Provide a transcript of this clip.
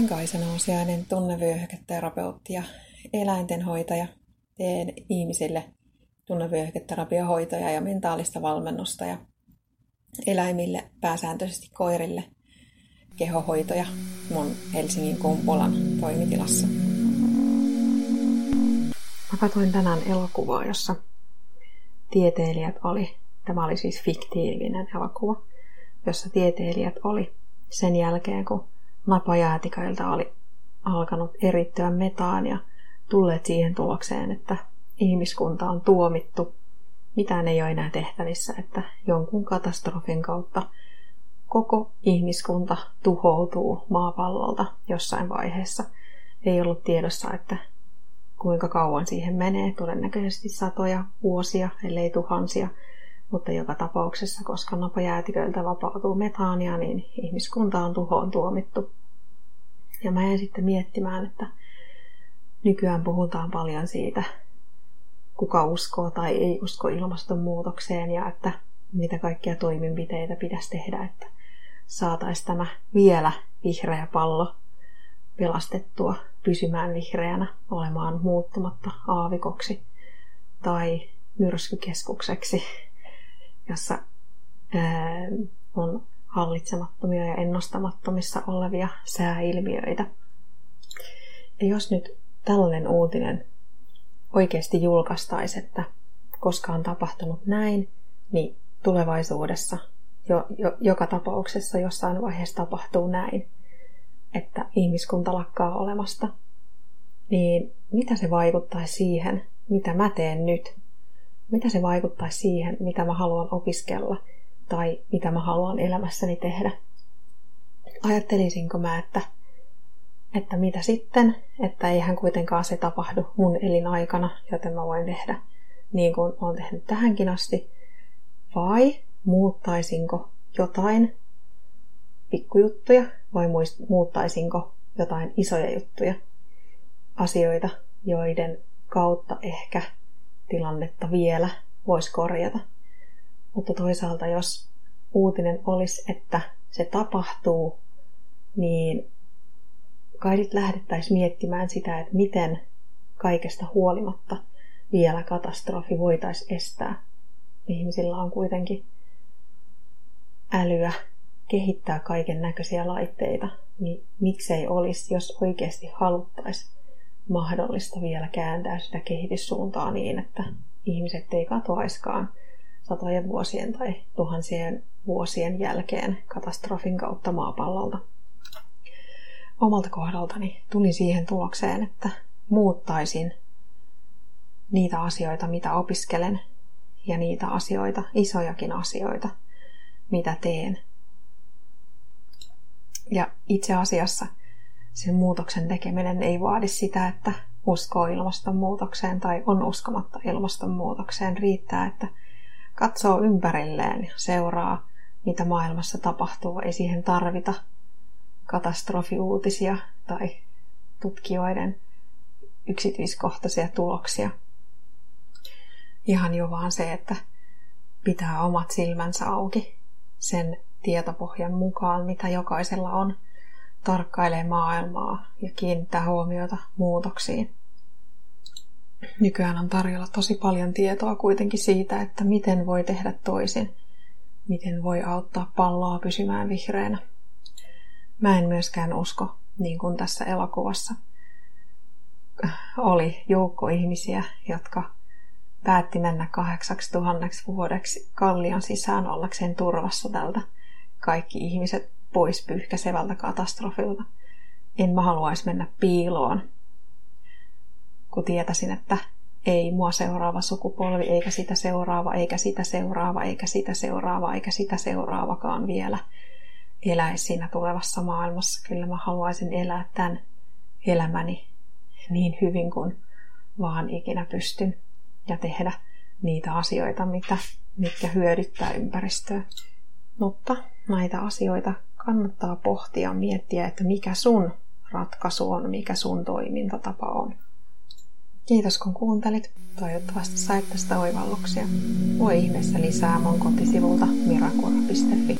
Olen Kaisa Nousiainen, tunnevyöhyketerapeutti ja eläintenhoitaja. Teen ihmisille tunnevyöhyketerapiahoitoja ja mentaalista valmennusta ja eläimille, pääsääntöisesti koirille, kehohoitoja mun Helsingin Kumpulan toimitilassa. Mä katsoin tänään elokuvaa, jossa tieteilijät oli, tämä oli siis fiktiivinen elokuva, jossa tieteilijät oli sen jälkeen, kun napajäätiköiltä oli alkanut erittyä metaania, tulleet siihen tulokseen, että ihmiskunta on tuomittu, mitään ei ole enää tehtävissä, että jonkun katastrofin kautta koko ihmiskunta tuhoutuu maapallolta jossain vaiheessa. Ei ollut tiedossa, että kuinka kauan siihen menee, todennäköisesti satoja vuosia, ellei tuhansia, mutta joka tapauksessa, koska napajäätiköiltä vapautuu metaania, niin ihmiskunta on tuhoon tuomittu. Ja mä jäin sitten miettimään, että nykyään puhutaan paljon siitä, kuka uskoo tai ei usko ilmastonmuutokseen ja että mitä kaikkia toimenpiteitä pitäisi tehdä, että saataisiin tämä vielä vihreä pallo pelastettua pysymään vihreänä, olemaan muuttumatta aavikoksi tai myrskykeskukseksi, jossa on hallitsemattomia ja ennustamattomissa olevia sääilmiöitä. Ja jos nyt tällainen uutinen oikeasti julkaistaisi, että koska on tapahtunut näin, niin tulevaisuudessa jo, jo, joka tapauksessa jossain vaiheessa tapahtuu näin, että ihmiskunta lakkaa olemasta, niin mitä se vaikuttaisi siihen, mitä mä teen nyt? Mitä se vaikuttaisi siihen, mitä mä haluan opiskella tai mitä mä haluan elämässäni tehdä? Ajattelisinko mä, että, että mitä sitten, että eihän kuitenkaan se tapahdu mun elinaikana, joten mä voin tehdä niin kuin olen tehnyt tähänkin asti, vai muuttaisinko jotain pikkujuttuja vai muuttaisinko jotain isoja juttuja, asioita, joiden kautta ehkä tilannetta vielä voisi korjata. Mutta toisaalta, jos uutinen olisi, että se tapahtuu, niin kai nyt lähdettäisiin miettimään sitä, että miten kaikesta huolimatta vielä katastrofi voitaisiin estää. Ihmisillä on kuitenkin älyä kehittää kaiken näköisiä laitteita, niin miksei olisi, jos oikeasti haluttaisiin mahdollista vielä kääntää sitä kehityssuuntaa niin, että ihmiset ei katoaiskaan satojen vuosien tai tuhansien vuosien jälkeen katastrofin kautta maapallolta. Omalta kohdaltani tulin siihen tulokseen, että muuttaisin niitä asioita, mitä opiskelen, ja niitä asioita, isojakin asioita, mitä teen. Ja itse asiassa sen muutoksen tekeminen ei vaadi sitä, että uskoo ilmastonmuutokseen tai on uskomatta ilmastonmuutokseen. Riittää, että katsoo ympärilleen ja seuraa, mitä maailmassa tapahtuu. Ei siihen tarvita katastrofiuutisia tai tutkijoiden yksityiskohtaisia tuloksia. Ihan jo vaan se, että pitää omat silmänsä auki sen tietopohjan mukaan, mitä jokaisella on, tarkkailee maailmaa ja kiinnittää huomiota muutoksiin. Nykyään on tarjolla tosi paljon tietoa kuitenkin siitä, että miten voi tehdä toisin, miten voi auttaa palloa pysymään vihreänä. Mä en myöskään usko, niin kuin tässä elokuvassa oli joukko ihmisiä, jotka päätti mennä kahdeksaksi tuhanneksi vuodeksi kallion sisään ollakseen turvassa tältä kaikki ihmiset pois pyyhkäsevältä katastrofilta. En mä haluaisi mennä piiloon, kun tietäisin, että ei mua seuraava sukupolvi, eikä sitä seuraava, eikä sitä seuraava, eikä sitä seuraava, eikä sitä seuraavakaan vielä eläisi siinä tulevassa maailmassa. Kyllä mä haluaisin elää tämän elämäni niin hyvin kuin vaan ikinä pystyn ja tehdä niitä asioita, mitä, mitkä hyödyttää ympäristöä. Mutta näitä asioita kannattaa pohtia, miettiä, että mikä sun ratkaisu on, mikä sun toimintatapa on. Kiitos kun kuuntelit. Toivottavasti sait tästä oivalluksia. Voi ihmeessä lisää mun kotisivulta mirakura.fi.